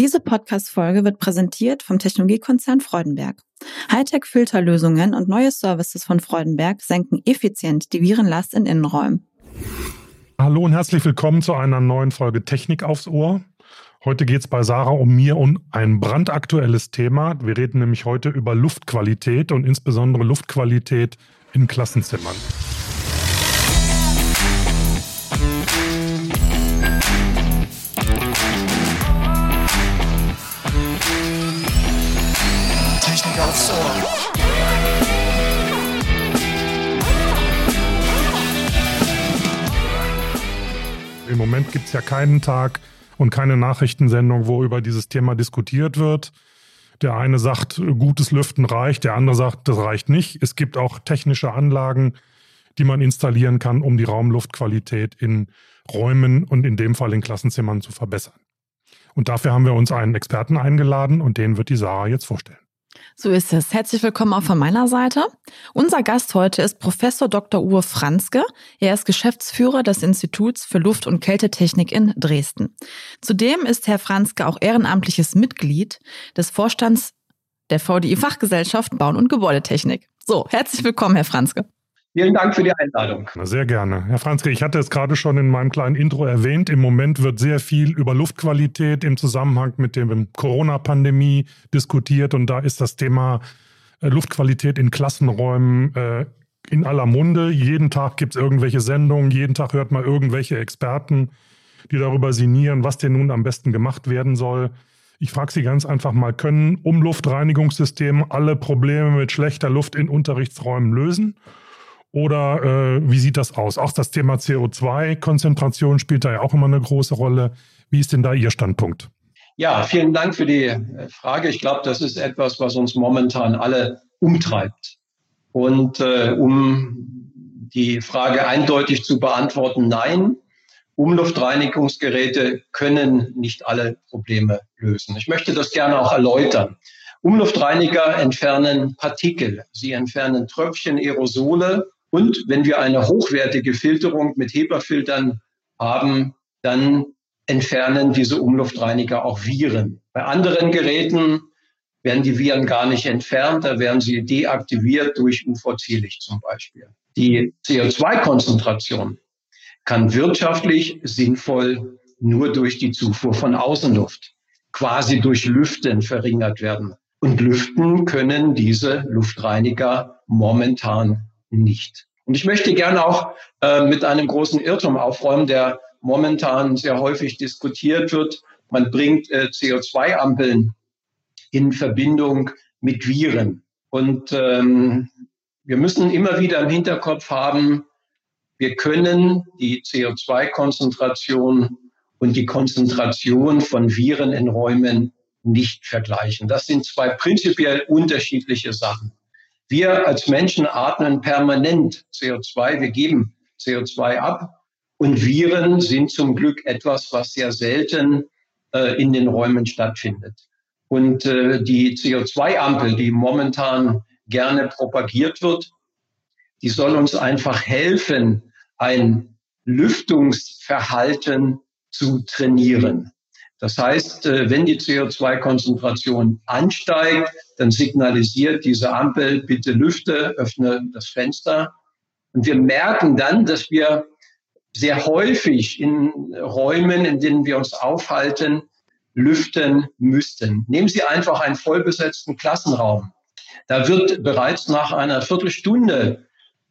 Diese Podcast-Folge wird präsentiert vom Technologiekonzern Freudenberg. Hightech-Filterlösungen und neue Services von Freudenberg senken effizient die Virenlast in Innenräumen. Hallo und herzlich willkommen zu einer neuen Folge Technik aufs Ohr. Heute geht es bei Sarah um mir und ein brandaktuelles Thema. Wir reden nämlich heute über Luftqualität und insbesondere Luftqualität in Klassenzimmern. Gibt es ja keinen Tag und keine Nachrichtensendung, wo über dieses Thema diskutiert wird. Der eine sagt, gutes Lüften reicht, der andere sagt, das reicht nicht. Es gibt auch technische Anlagen, die man installieren kann, um die Raumluftqualität in Räumen und in dem Fall in Klassenzimmern zu verbessern. Und dafür haben wir uns einen Experten eingeladen und den wird die Sarah jetzt vorstellen. So ist es. Herzlich willkommen auch von meiner Seite. Unser Gast heute ist Professor Dr. Uwe Franzke. Er ist Geschäftsführer des Instituts für Luft- und Kältetechnik in Dresden. Zudem ist Herr Franzke auch ehrenamtliches Mitglied des Vorstands der VDI Fachgesellschaft Bauen und Gebäudetechnik. So, herzlich willkommen, Herr Franzke. Vielen Dank für die Einladung. Sehr gerne. Herr Franzke, ich hatte es gerade schon in meinem kleinen Intro erwähnt. Im Moment wird sehr viel über Luftqualität im Zusammenhang mit der Corona-Pandemie diskutiert. Und da ist das Thema äh, Luftqualität in Klassenräumen äh, in aller Munde. Jeden Tag gibt es irgendwelche Sendungen, jeden Tag hört man irgendwelche Experten, die darüber sinnieren, was denn nun am besten gemacht werden soll. Ich frage Sie ganz einfach mal, können Umluftreinigungssysteme alle Probleme mit schlechter Luft in Unterrichtsräumen lösen? Oder äh, wie sieht das aus? Auch das Thema CO2-Konzentration spielt da ja auch immer eine große Rolle. Wie ist denn da Ihr Standpunkt? Ja, vielen Dank für die äh, Frage. Ich glaube, das ist etwas, was uns momentan alle umtreibt. Und äh, um die Frage eindeutig zu beantworten, nein, Umluftreinigungsgeräte können nicht alle Probleme lösen. Ich möchte das gerne auch erläutern. Umluftreiniger entfernen Partikel, sie entfernen Tröpfchen, Aerosole und wenn wir eine hochwertige Filterung mit HEPA-Filtern haben, dann entfernen diese Umluftreiniger auch Viren. Bei anderen Geräten werden die Viren gar nicht entfernt, da werden sie deaktiviert durch UVC-Licht zum Beispiel. Die CO2-Konzentration kann wirtschaftlich sinnvoll nur durch die Zufuhr von Außenluft, quasi durch Lüften verringert werden. Und lüften können diese Luftreiniger momentan nicht. Und ich möchte gerne auch äh, mit einem großen Irrtum aufräumen, der momentan sehr häufig diskutiert wird. Man bringt äh, CO2-Ampeln in Verbindung mit Viren. Und ähm, wir müssen immer wieder im Hinterkopf haben, wir können die CO2-Konzentration und die Konzentration von Viren in Räumen nicht vergleichen. Das sind zwei prinzipiell unterschiedliche Sachen. Wir als Menschen atmen permanent CO2, wir geben CO2 ab und Viren sind zum Glück etwas, was sehr selten äh, in den Räumen stattfindet. Und äh, die CO2-Ampel, die momentan gerne propagiert wird, die soll uns einfach helfen, ein Lüftungsverhalten zu trainieren. Das heißt, äh, wenn die CO2-Konzentration ansteigt, dann signalisiert diese Ampel, bitte lüfte, öffne das Fenster. Und wir merken dann, dass wir sehr häufig in Räumen, in denen wir uns aufhalten, lüften müssten. Nehmen Sie einfach einen vollbesetzten Klassenraum. Da wird bereits nach einer Viertelstunde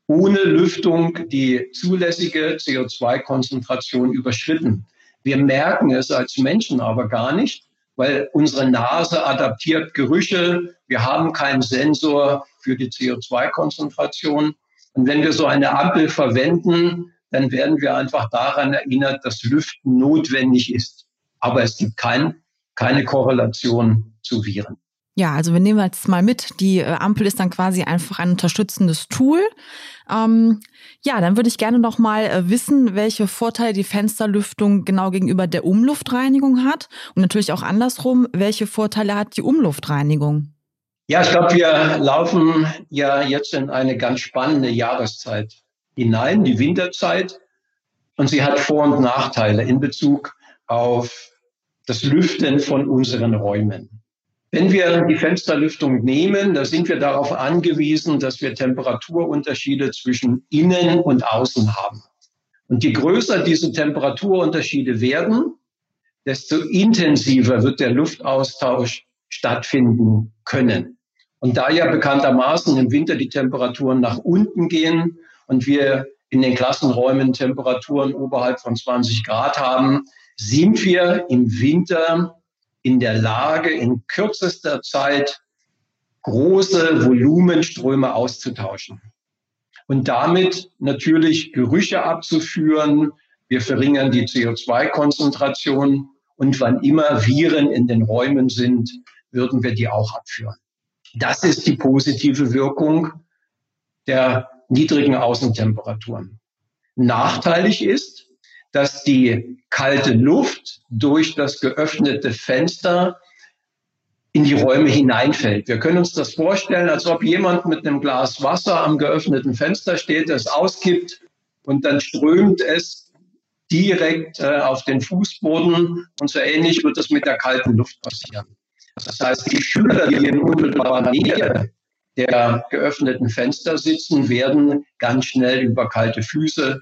ohne Lüftung die zulässige CO2-Konzentration überschritten. Wir merken es als Menschen aber gar nicht, weil unsere Nase adaptiert Gerüche. Wir haben keinen Sensor für die CO2-Konzentration. Und wenn wir so eine Ampel verwenden, dann werden wir einfach daran erinnert, dass Lüften notwendig ist. Aber es gibt kein, keine Korrelation zu Viren. Ja, also wir nehmen jetzt mal mit, die äh, Ampel ist dann quasi einfach ein unterstützendes Tool. Ähm, ja, dann würde ich gerne noch mal äh, wissen, welche Vorteile die Fensterlüftung genau gegenüber der Umluftreinigung hat und natürlich auch andersrum, welche Vorteile hat die Umluftreinigung? Ja, ich glaube, wir laufen ja jetzt in eine ganz spannende Jahreszeit hinein, die Winterzeit. Und sie hat Vor- und Nachteile in Bezug auf das Lüften von unseren Räumen. Wenn wir die Fensterlüftung nehmen, da sind wir darauf angewiesen, dass wir Temperaturunterschiede zwischen innen und außen haben. Und je größer diese Temperaturunterschiede werden, desto intensiver wird der Luftaustausch stattfinden können. Und da ja bekanntermaßen im Winter die Temperaturen nach unten gehen und wir in den Klassenräumen Temperaturen oberhalb von 20 Grad haben, sind wir im Winter in der Lage, in kürzester Zeit große Volumenströme auszutauschen. Und damit natürlich Gerüche abzuführen. Wir verringern die CO2-Konzentration. Und wann immer Viren in den Räumen sind, würden wir die auch abführen. Das ist die positive Wirkung der niedrigen Außentemperaturen. Nachteilig ist, dass die kalte Luft durch das geöffnete Fenster in die Räume hineinfällt. Wir können uns das vorstellen, als ob jemand mit einem Glas Wasser am geöffneten Fenster steht, es auskippt und dann strömt es direkt äh, auf den Fußboden und so ähnlich wird es mit der kalten Luft passieren. Das heißt, die Schüler, die in unmittelbarer Nähe der geöffneten Fenster sitzen, werden ganz schnell über kalte Füße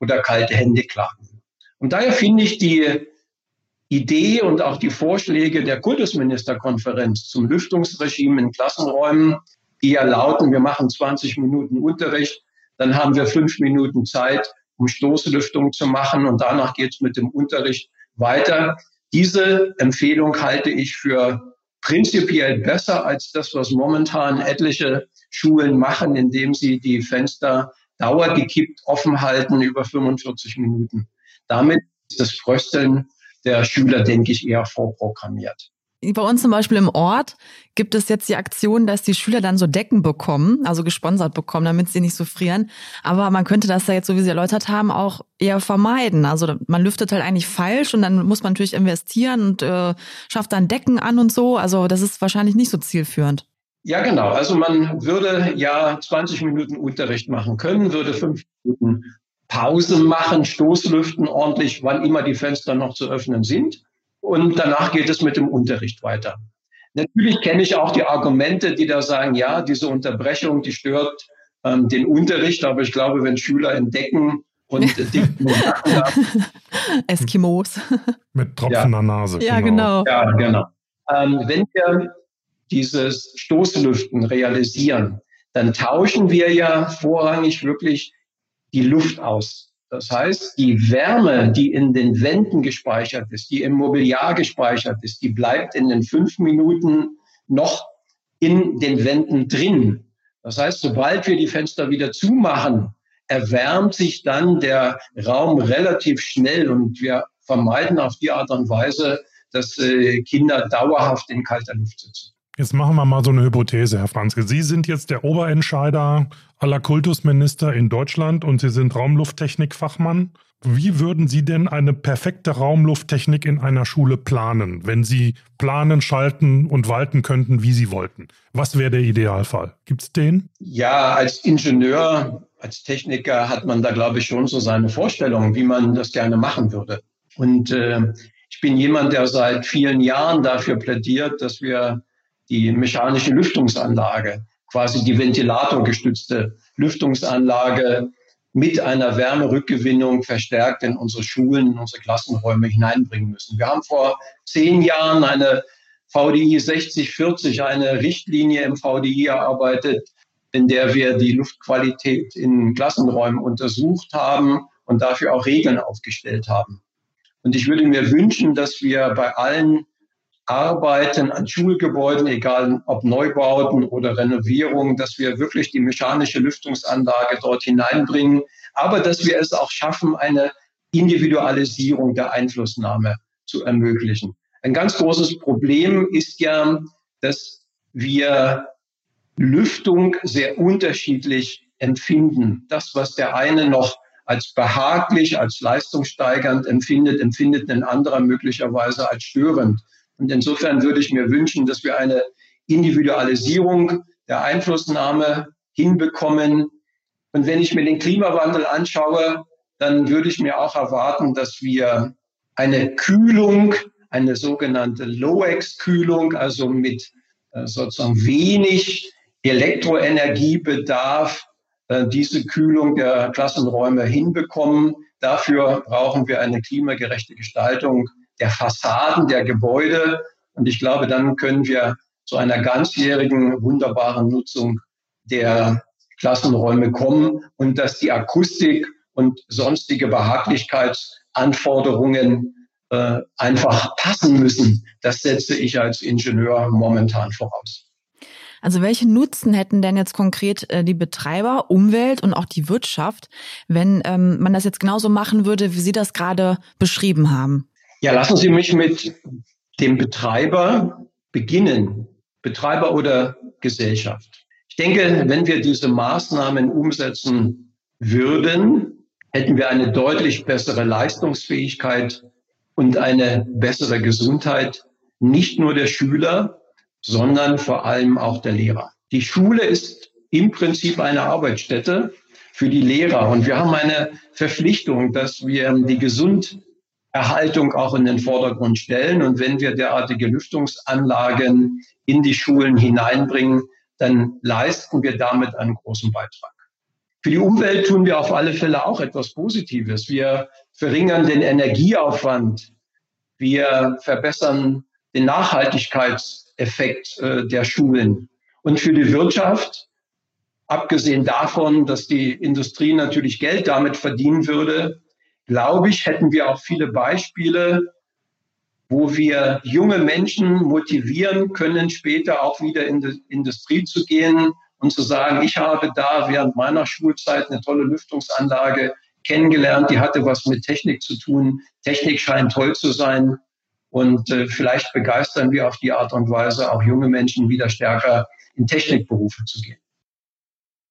oder kalte Hände klagen. Und daher finde ich die Idee und auch die Vorschläge der Kultusministerkonferenz zum Lüftungsregime in Klassenräumen, die ja lauten, wir machen 20 Minuten Unterricht, dann haben wir fünf Minuten Zeit, um Stoßlüftung zu machen und danach geht es mit dem Unterricht weiter. Diese Empfehlung halte ich für prinzipiell besser als das, was momentan etliche Schulen machen, indem sie die Fenster dauergekippt offen halten über 45 Minuten. Damit ist das Frösteln der Schüler, denke ich, eher vorprogrammiert. Bei uns zum Beispiel im Ort gibt es jetzt die Aktion, dass die Schüler dann so Decken bekommen, also gesponsert bekommen, damit sie nicht so frieren. Aber man könnte das da jetzt, so wie Sie erläutert haben, auch eher vermeiden. Also man lüftet halt eigentlich falsch und dann muss man natürlich investieren und äh, schafft dann Decken an und so. Also das ist wahrscheinlich nicht so zielführend. Ja, genau. Also man würde ja 20 Minuten Unterricht machen können, würde fünf Minuten Pause machen, Stoßlüften ordentlich, wann immer die Fenster noch zu öffnen sind. Und danach geht es mit dem Unterricht weiter. Natürlich kenne ich auch die Argumente, die da sagen, ja, diese Unterbrechung, die stört ähm, den Unterricht, aber ich glaube, wenn Schüler entdecken und dicken Eskimos. Mit tropfender ja. Nase. Ja, genau. genau. Ja, genau. Ähm, wenn wir dieses Stoßlüften realisieren, dann tauschen wir ja vorrangig wirklich die Luft aus. Das heißt, die Wärme, die in den Wänden gespeichert ist, die im Mobiliar gespeichert ist, die bleibt in den fünf Minuten noch in den Wänden drin. Das heißt, sobald wir die Fenster wieder zumachen, erwärmt sich dann der Raum relativ schnell und wir vermeiden auf die Art und Weise, dass äh, Kinder dauerhaft in kalter Luft sitzen. Jetzt machen wir mal so eine Hypothese, Herr Franzke. Sie sind jetzt der Oberentscheider aller Kultusminister in Deutschland und Sie sind Raumlufttechnikfachmann. Wie würden Sie denn eine perfekte Raumlufttechnik in einer Schule planen, wenn Sie planen, schalten und walten könnten, wie Sie wollten? Was wäre der Idealfall? Gibt es den? Ja, als Ingenieur, als Techniker hat man da, glaube ich, schon so seine Vorstellungen, wie man das gerne machen würde. Und äh, ich bin jemand, der seit vielen Jahren dafür plädiert, dass wir die mechanische Lüftungsanlage, quasi die ventilatorgestützte Lüftungsanlage mit einer Wärmerückgewinnung verstärkt in unsere Schulen, in unsere Klassenräume hineinbringen müssen. Wir haben vor zehn Jahren eine VDI 6040, eine Richtlinie im VDI erarbeitet, in der wir die Luftqualität in Klassenräumen untersucht haben und dafür auch Regeln aufgestellt haben. Und ich würde mir wünschen, dass wir bei allen Arbeiten an Schulgebäuden, egal ob Neubauten oder Renovierungen, dass wir wirklich die mechanische Lüftungsanlage dort hineinbringen, aber dass wir es auch schaffen, eine Individualisierung der Einflussnahme zu ermöglichen. Ein ganz großes Problem ist ja, dass wir Lüftung sehr unterschiedlich empfinden. Das, was der eine noch als behaglich, als leistungssteigernd empfindet, empfindet ein anderer möglicherweise als störend. Und insofern würde ich mir wünschen, dass wir eine Individualisierung der Einflussnahme hinbekommen. Und wenn ich mir den Klimawandel anschaue, dann würde ich mir auch erwarten, dass wir eine Kühlung eine sogenannte Low-Ex-Kühlung, also mit äh, sozusagen wenig Elektroenergiebedarf äh, diese Kühlung der Klassenräume hinbekommen. Dafür brauchen wir eine klimagerechte Gestaltung der Fassaden der Gebäude. Und ich glaube, dann können wir zu einer ganzjährigen, wunderbaren Nutzung der Klassenräume kommen und dass die Akustik und sonstige Behaglichkeitsanforderungen äh, einfach passen müssen. Das setze ich als Ingenieur momentan voraus. Also welche Nutzen hätten denn jetzt konkret äh, die Betreiber, Umwelt und auch die Wirtschaft, wenn ähm, man das jetzt genauso machen würde, wie Sie das gerade beschrieben haben? Ja, lassen Sie mich mit dem Betreiber beginnen. Betreiber oder Gesellschaft. Ich denke, wenn wir diese Maßnahmen umsetzen würden, hätten wir eine deutlich bessere Leistungsfähigkeit und eine bessere Gesundheit, nicht nur der Schüler, sondern vor allem auch der Lehrer. Die Schule ist im Prinzip eine Arbeitsstätte für die Lehrer und wir haben eine Verpflichtung, dass wir die Gesunderhaltung auch in den Vordergrund stellen. Und wenn wir derartige Lüftungsanlagen in die Schulen hineinbringen, dann leisten wir damit einen großen Beitrag. Für die Umwelt tun wir auf alle Fälle auch etwas Positives. Wir verringern den Energieaufwand. Wir verbessern den Nachhaltigkeitseffekt äh, der Schulen. Und für die Wirtschaft, abgesehen davon, dass die Industrie natürlich Geld damit verdienen würde, glaube ich, hätten wir auch viele Beispiele, wo wir junge Menschen motivieren können, später auch wieder in die Industrie zu gehen und zu sagen, ich habe da während meiner Schulzeit eine tolle Lüftungsanlage kennengelernt, die hatte was mit Technik zu tun. Technik scheint toll zu sein. Und äh, vielleicht begeistern wir auf die Art und Weise auch junge Menschen wieder stärker in Technikberufe zu gehen.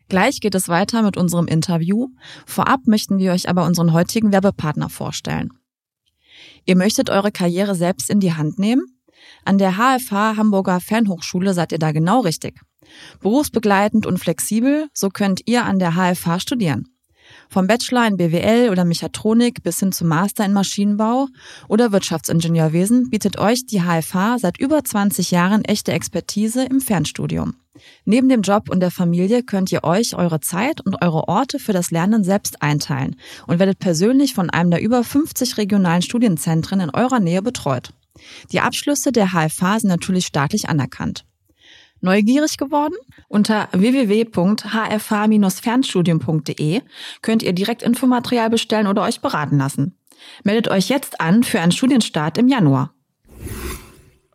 Gleich geht es weiter mit unserem Interview. Vorab möchten wir euch aber unseren heutigen Werbepartner vorstellen. Ihr möchtet eure Karriere selbst in die Hand nehmen? An der HFH Hamburger Fernhochschule seid ihr da genau richtig. Berufsbegleitend und flexibel, so könnt ihr an der HFH studieren. Vom Bachelor in BWL oder Mechatronik bis hin zum Master in Maschinenbau oder Wirtschaftsingenieurwesen bietet euch die HFH seit über 20 Jahren echte Expertise im Fernstudium. Neben dem Job und der Familie könnt ihr euch eure Zeit und eure Orte für das Lernen selbst einteilen und werdet persönlich von einem der über 50 regionalen Studienzentren in eurer Nähe betreut. Die Abschlüsse der HFH sind natürlich staatlich anerkannt. Neugierig geworden? Unter www.hfh-fernstudium.de könnt ihr direkt Infomaterial bestellen oder euch beraten lassen. Meldet euch jetzt an für einen Studienstart im Januar.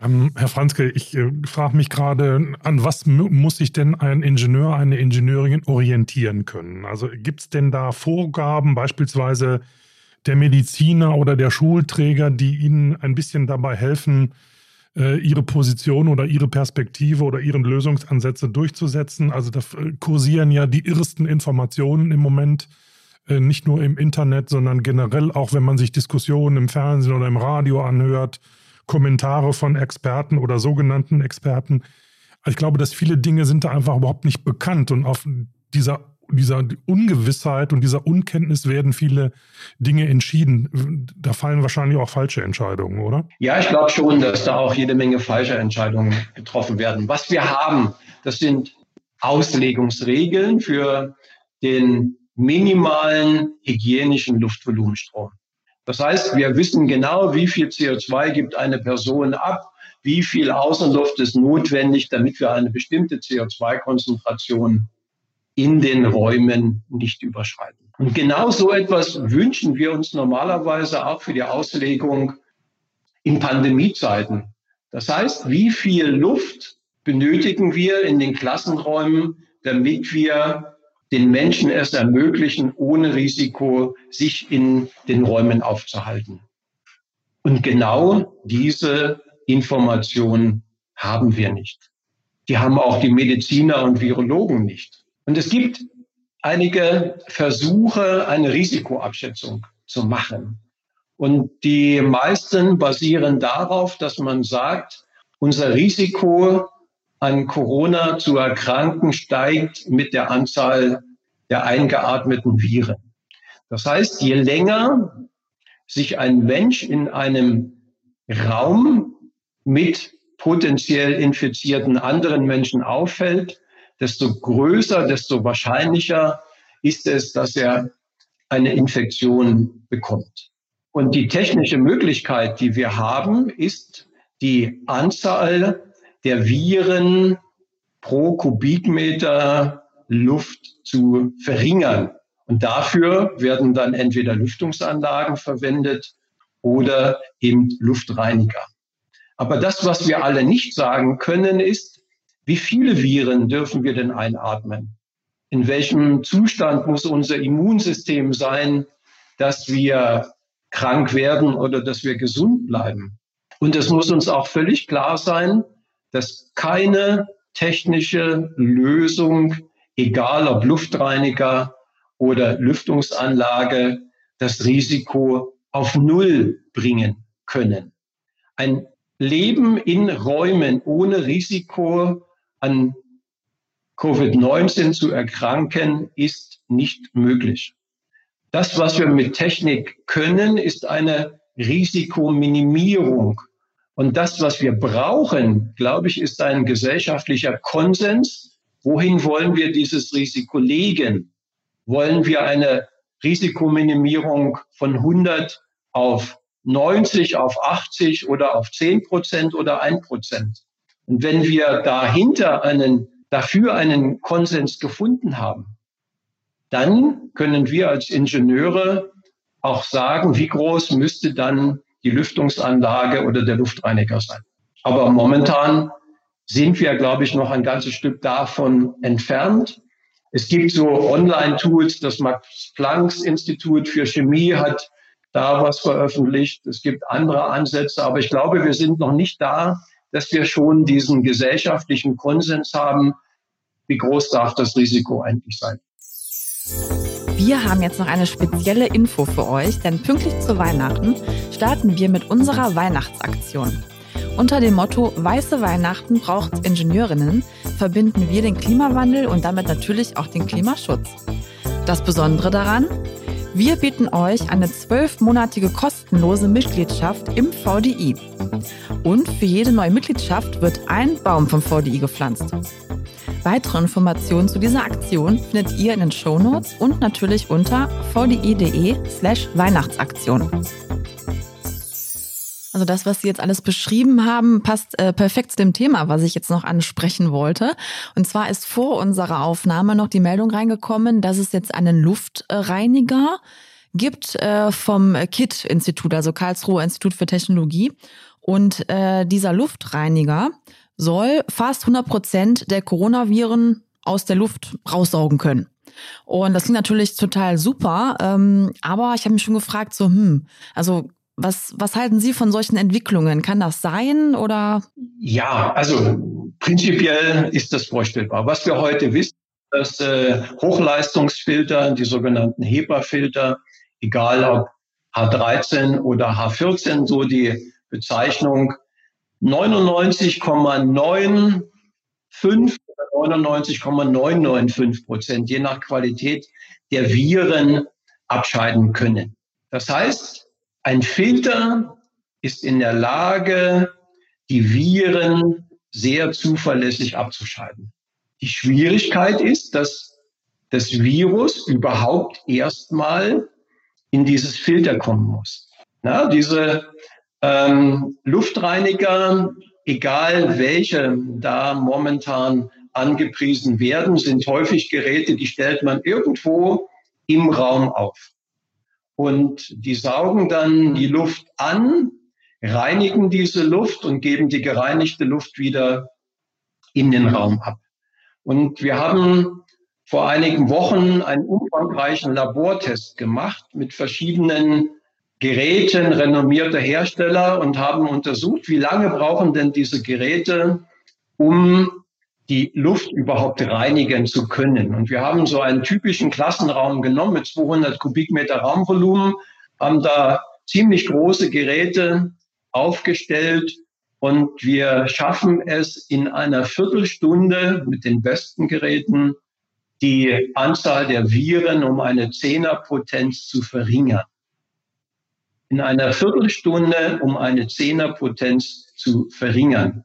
Ähm, Herr Franzke, ich äh, frage mich gerade, an was muss sich denn ein Ingenieur, eine Ingenieurin orientieren können? Also gibt es denn da Vorgaben, beispielsweise der Mediziner oder der Schulträger, die Ihnen ein bisschen dabei helfen, äh, ihre Position oder ihre Perspektive oder ihren Lösungsansätze durchzusetzen. Also da kursieren ja die irrsten Informationen im Moment, äh, nicht nur im Internet, sondern generell auch, wenn man sich Diskussionen im Fernsehen oder im Radio anhört, Kommentare von Experten oder sogenannten Experten. Ich glaube, dass viele Dinge sind da einfach überhaupt nicht bekannt und auf dieser dieser Ungewissheit und dieser Unkenntnis werden viele Dinge entschieden. Da fallen wahrscheinlich auch falsche Entscheidungen, oder? Ja, ich glaube schon, dass da auch jede Menge falsche Entscheidungen getroffen werden. Was wir haben, das sind Auslegungsregeln für den minimalen hygienischen Luftvolumenstrom. Das heißt, wir wissen genau, wie viel CO2 gibt eine Person ab, wie viel Außenluft ist notwendig, damit wir eine bestimmte CO2-Konzentration in den Räumen nicht überschreiten. Und genau so etwas wünschen wir uns normalerweise auch für die Auslegung in Pandemiezeiten. Das heißt, wie viel Luft benötigen wir in den Klassenräumen, damit wir den Menschen es ermöglichen, ohne Risiko sich in den Räumen aufzuhalten. Und genau diese Information haben wir nicht. Die haben auch die Mediziner und Virologen nicht. Und es gibt einige Versuche, eine Risikoabschätzung zu machen. Und die meisten basieren darauf, dass man sagt, unser Risiko an Corona zu erkranken steigt mit der Anzahl der eingeatmeten Viren. Das heißt, je länger sich ein Mensch in einem Raum mit potenziell infizierten anderen Menschen auffällt, desto größer, desto wahrscheinlicher ist es, dass er eine Infektion bekommt. Und die technische Möglichkeit, die wir haben, ist die Anzahl der Viren pro Kubikmeter Luft zu verringern. Und dafür werden dann entweder Lüftungsanlagen verwendet oder eben Luftreiniger. Aber das, was wir alle nicht sagen können, ist, wie viele Viren dürfen wir denn einatmen? In welchem Zustand muss unser Immunsystem sein, dass wir krank werden oder dass wir gesund bleiben? Und es muss uns auch völlig klar sein, dass keine technische Lösung, egal ob Luftreiniger oder Lüftungsanlage, das Risiko auf Null bringen können. Ein Leben in Räumen ohne Risiko an Covid-19 zu erkranken, ist nicht möglich. Das, was wir mit Technik können, ist eine Risikominimierung. Und das, was wir brauchen, glaube ich, ist ein gesellschaftlicher Konsens. Wohin wollen wir dieses Risiko legen? Wollen wir eine Risikominimierung von 100 auf 90, auf 80 oder auf 10 Prozent oder 1 Prozent? Und wenn wir dahinter einen, dafür einen Konsens gefunden haben, dann können wir als Ingenieure auch sagen, wie groß müsste dann die Lüftungsanlage oder der Luftreiniger sein. Aber momentan sind wir, glaube ich, noch ein ganzes Stück davon entfernt. Es gibt so Online-Tools, das Max-Planck-Institut für Chemie hat da was veröffentlicht. Es gibt andere Ansätze, aber ich glaube, wir sind noch nicht da, dass wir schon diesen gesellschaftlichen Konsens haben. Wie groß darf das Risiko eigentlich sein? Wir haben jetzt noch eine spezielle Info für euch, denn pünktlich zu Weihnachten starten wir mit unserer Weihnachtsaktion. Unter dem Motto Weiße Weihnachten braucht Ingenieurinnen verbinden wir den Klimawandel und damit natürlich auch den Klimaschutz. Das Besondere daran, wir bieten euch eine zwölfmonatige kostenlose Mitgliedschaft im VDI. Und für jede neue Mitgliedschaft wird ein Baum vom VDI gepflanzt. Weitere Informationen zu dieser Aktion findet ihr in den Shownotes und natürlich unter vdi.de slash Weihnachtsaktion. Also das, was Sie jetzt alles beschrieben haben, passt äh, perfekt zu dem Thema, was ich jetzt noch ansprechen wollte. Und zwar ist vor unserer Aufnahme noch die Meldung reingekommen, dass es jetzt einen Luftreiniger gibt äh, vom KIT-Institut, also Karlsruher Institut für Technologie. Und äh, dieser Luftreiniger soll fast 100 Prozent der Coronaviren aus der Luft raussaugen können. Und das klingt natürlich total super, ähm, aber ich habe mich schon gefragt, so, hm, also was, was halten Sie von solchen Entwicklungen? Kann das sein oder? Ja, also prinzipiell ist das vorstellbar. Was wir heute wissen, dass äh, Hochleistungsfilter, die sogenannten HEPA-Filter, egal ob H13 oder H14, so die Bezeichnung, 99,95 oder 99,995 Prozent, je nach Qualität der Viren abscheiden können. Das heißt, ein Filter ist in der Lage, die Viren sehr zuverlässig abzuscheiden. Die Schwierigkeit ist, dass das Virus überhaupt erstmal in dieses Filter kommen muss. Na, diese ähm, Luftreiniger, egal welche da momentan angepriesen werden, sind häufig Geräte, die stellt man irgendwo im Raum auf. Und die saugen dann die Luft an, reinigen diese Luft und geben die gereinigte Luft wieder in den Raum ab. Und wir haben vor einigen Wochen einen umfangreichen Labortest gemacht mit verschiedenen Geräten renommierter Hersteller und haben untersucht, wie lange brauchen denn diese Geräte, um die Luft überhaupt reinigen zu können. Und wir haben so einen typischen Klassenraum genommen mit 200 Kubikmeter Raumvolumen, haben da ziemlich große Geräte aufgestellt und wir schaffen es in einer Viertelstunde mit den besten Geräten, die Anzahl der Viren um eine Zehnerpotenz zu verringern. in einer Viertelstunde um eine Zehnerpotenz zu verringern.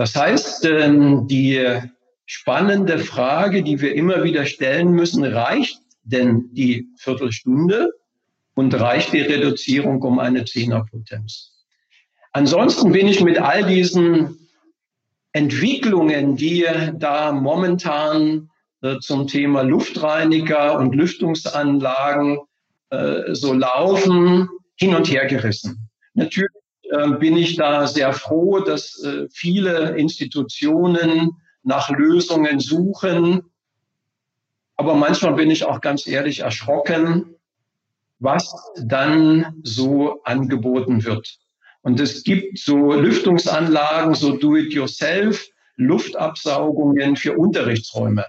Das heißt, die spannende Frage, die wir immer wieder stellen müssen, reicht denn die Viertelstunde und reicht die Reduzierung um eine Zehnerpotenz? Ansonsten bin ich mit all diesen Entwicklungen, die da momentan äh, zum Thema Luftreiniger und Lüftungsanlagen äh, so laufen, hin und her gerissen. Natürlich äh, bin ich da sehr froh, dass äh, viele Institutionen nach Lösungen suchen. Aber manchmal bin ich auch ganz ehrlich erschrocken, was dann so angeboten wird. Und es gibt so Lüftungsanlagen, so Do-it-yourself, Luftabsaugungen für Unterrichtsräume,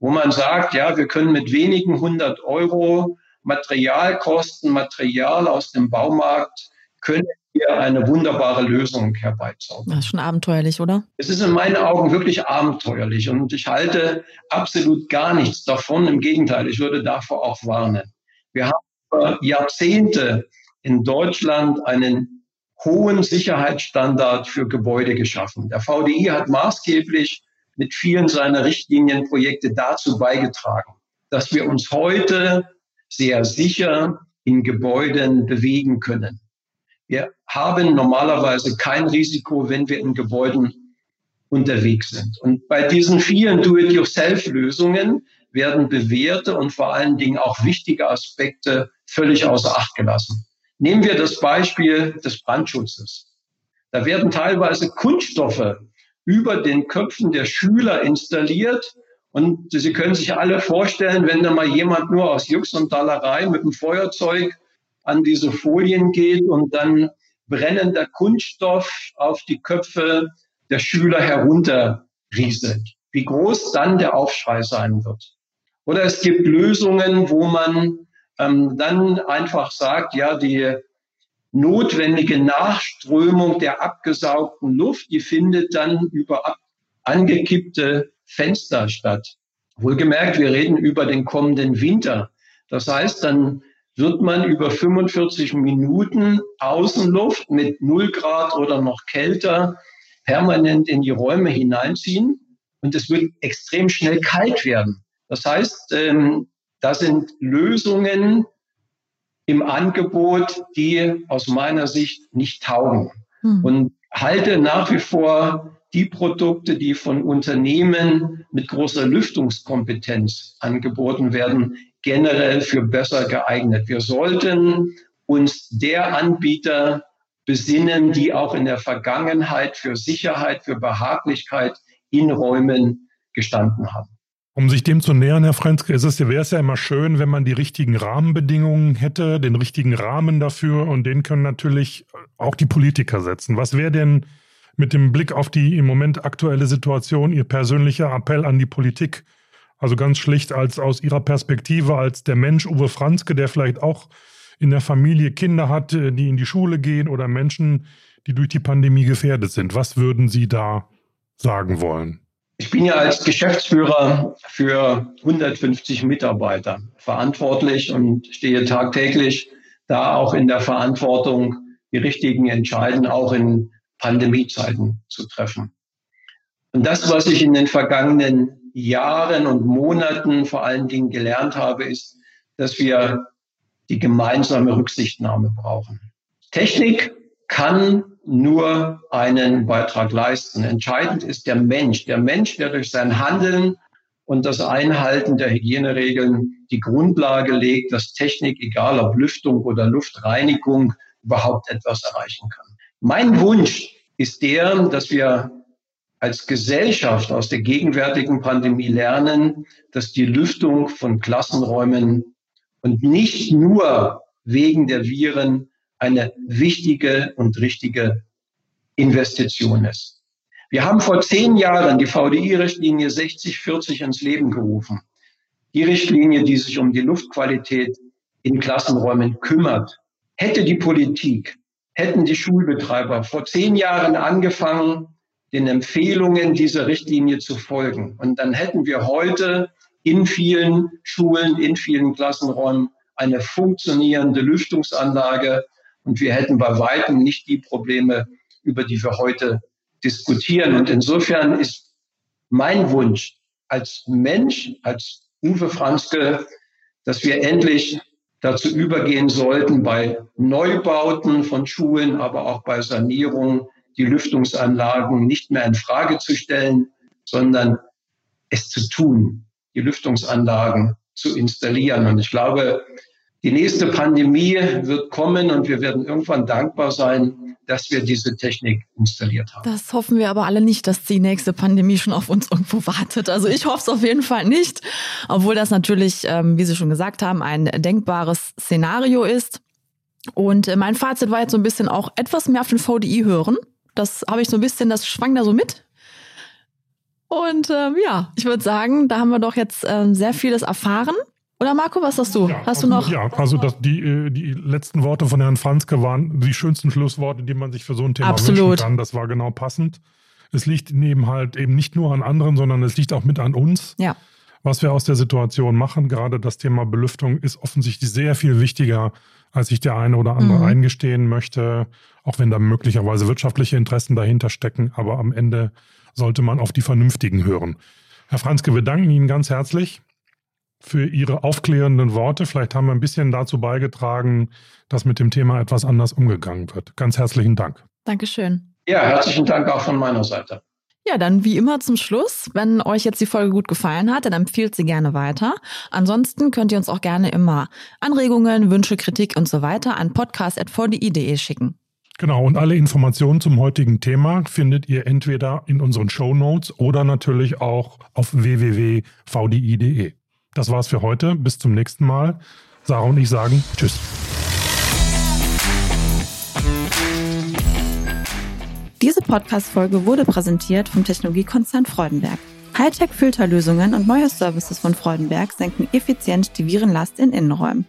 wo man sagt, ja, wir können mit wenigen hundert Euro Materialkosten, Material aus dem Baumarkt, können wir eine wunderbare Lösung herbeizaubern. Das ist schon abenteuerlich, oder? Es ist in meinen Augen wirklich abenteuerlich und ich halte absolut gar nichts davon. Im Gegenteil, ich würde davor auch warnen. Wir haben über Jahrzehnte in Deutschland einen hohen Sicherheitsstandard für Gebäude geschaffen. Der VDI hat maßgeblich mit vielen seiner Richtlinienprojekte dazu beigetragen, dass wir uns heute sehr sicher in Gebäuden bewegen können. Wir haben normalerweise kein Risiko, wenn wir in Gebäuden unterwegs sind. Und bei diesen vielen Do-it-yourself-Lösungen werden bewährte und vor allen Dingen auch wichtige Aspekte völlig außer Acht gelassen. Nehmen wir das Beispiel des Brandschutzes. Da werden teilweise Kunststoffe über den Köpfen der Schüler installiert. Und Sie können sich alle vorstellen, wenn da mal jemand nur aus Jux und Dallerei mit dem Feuerzeug an diese Folien geht und dann brennender Kunststoff auf die Köpfe der Schüler herunterrieselt. Wie groß dann der Aufschrei sein wird. Oder es gibt Lösungen, wo man ähm, dann einfach sagt, ja, die notwendige Nachströmung der abgesaugten Luft, die findet dann über angekippte Fenster statt. Wohlgemerkt, wir reden über den kommenden Winter. Das heißt, dann wird man über 45 Minuten Außenluft mit 0 Grad oder noch kälter permanent in die Räume hineinziehen und es wird extrem schnell kalt werden. Das heißt, ähm, da sind Lösungen im Angebot, die aus meiner Sicht nicht taugen. Hm. Und halte nach wie vor die Produkte, die von Unternehmen mit großer Lüftungskompetenz angeboten werden, generell für besser geeignet. Wir sollten uns der Anbieter besinnen, die auch in der Vergangenheit für Sicherheit, für Behaglichkeit in Räumen gestanden haben. Um sich dem zu nähern, Herr Franzke, ist es, wäre es ja immer schön, wenn man die richtigen Rahmenbedingungen hätte, den richtigen Rahmen dafür und den können natürlich auch die Politiker setzen. Was wäre denn mit dem Blick auf die im Moment aktuelle Situation Ihr persönlicher Appell an die Politik? Also ganz schlicht als aus Ihrer Perspektive als der Mensch Uwe Franzke, der vielleicht auch in der Familie Kinder hat, äh, die in die Schule gehen oder Menschen, die durch die Pandemie gefährdet sind. Was würden Sie da sagen wollen? Ich bin ja als Geschäftsführer für 150 Mitarbeiter verantwortlich und stehe tagtäglich da auch in der Verantwortung, die richtigen Entscheiden auch in Pandemiezeiten zu treffen. Und das, was ich in den vergangenen Jahren und Monaten vor allen Dingen gelernt habe, ist, dass wir die gemeinsame Rücksichtnahme brauchen. Technik kann nur einen Beitrag leisten. Entscheidend ist der Mensch. Der Mensch, der durch sein Handeln und das Einhalten der Hygieneregeln die Grundlage legt, dass Technik, egal ob Lüftung oder Luftreinigung, überhaupt etwas erreichen kann. Mein Wunsch ist der, dass wir als Gesellschaft aus der gegenwärtigen Pandemie lernen, dass die Lüftung von Klassenräumen und nicht nur wegen der Viren eine wichtige und richtige Investition ist. Wir haben vor zehn Jahren die VDI-Richtlinie 6040 ins Leben gerufen. Die Richtlinie, die sich um die Luftqualität in Klassenräumen kümmert. Hätte die Politik, hätten die Schulbetreiber vor zehn Jahren angefangen, den Empfehlungen dieser Richtlinie zu folgen. Und dann hätten wir heute in vielen Schulen, in vielen Klassenräumen eine funktionierende Lüftungsanlage, und wir hätten bei weitem nicht die Probleme, über die wir heute diskutieren. Und insofern ist mein Wunsch als Mensch, als Uwe Franzke, dass wir endlich dazu übergehen sollten, bei Neubauten von Schulen, aber auch bei Sanierung die Lüftungsanlagen nicht mehr in Frage zu stellen, sondern es zu tun, die Lüftungsanlagen zu installieren. Und ich glaube, die nächste Pandemie wird kommen und wir werden irgendwann dankbar sein, dass wir diese Technik installiert haben. Das hoffen wir aber alle nicht, dass die nächste Pandemie schon auf uns irgendwo wartet. Also ich hoffe es auf jeden Fall nicht, obwohl das natürlich, ähm, wie Sie schon gesagt haben, ein denkbares Szenario ist. Und äh, mein Fazit war jetzt so ein bisschen auch etwas mehr auf den VDI hören. Das habe ich so ein bisschen, das schwang da so mit. Und ähm, ja, ich würde sagen, da haben wir doch jetzt ähm, sehr vieles erfahren. Oder Marco, was sagst du? Ja, Hast du noch? Ja, also das, die, äh, die letzten Worte von Herrn Franzke waren die schönsten Schlussworte, die man sich für so ein Thema Absolut. wünschen kann. Das war genau passend. Es liegt neben halt eben nicht nur an anderen, sondern es liegt auch mit an uns. Ja. Was wir aus der Situation machen, gerade das Thema Belüftung ist offensichtlich sehr viel wichtiger, als sich der eine oder andere Mhm. eingestehen möchte, auch wenn da möglicherweise wirtschaftliche Interessen dahinter stecken. Aber am Ende sollte man auf die Vernünftigen hören. Herr Franzke, wir danken Ihnen ganz herzlich für Ihre aufklärenden Worte. Vielleicht haben wir ein bisschen dazu beigetragen, dass mit dem Thema etwas anders umgegangen wird. Ganz herzlichen Dank. Dankeschön. Ja, herzlichen Dank auch von meiner Seite. Ja, dann wie immer zum Schluss, wenn euch jetzt die Folge gut gefallen hat, dann empfiehlt sie gerne weiter. Ansonsten könnt ihr uns auch gerne immer Anregungen, Wünsche, Kritik und so weiter an podcast.vdi.de schicken. Genau, und alle Informationen zum heutigen Thema findet ihr entweder in unseren Show Notes oder natürlich auch auf www.vdi.de. Das war's für heute. Bis zum nächsten Mal. Sarah und ich sagen Tschüss. Diese Podcast-Folge wurde präsentiert vom Technologiekonzern Freudenberg. Hightech-Filterlösungen und neue Services von Freudenberg senken effizient die Virenlast in Innenräumen.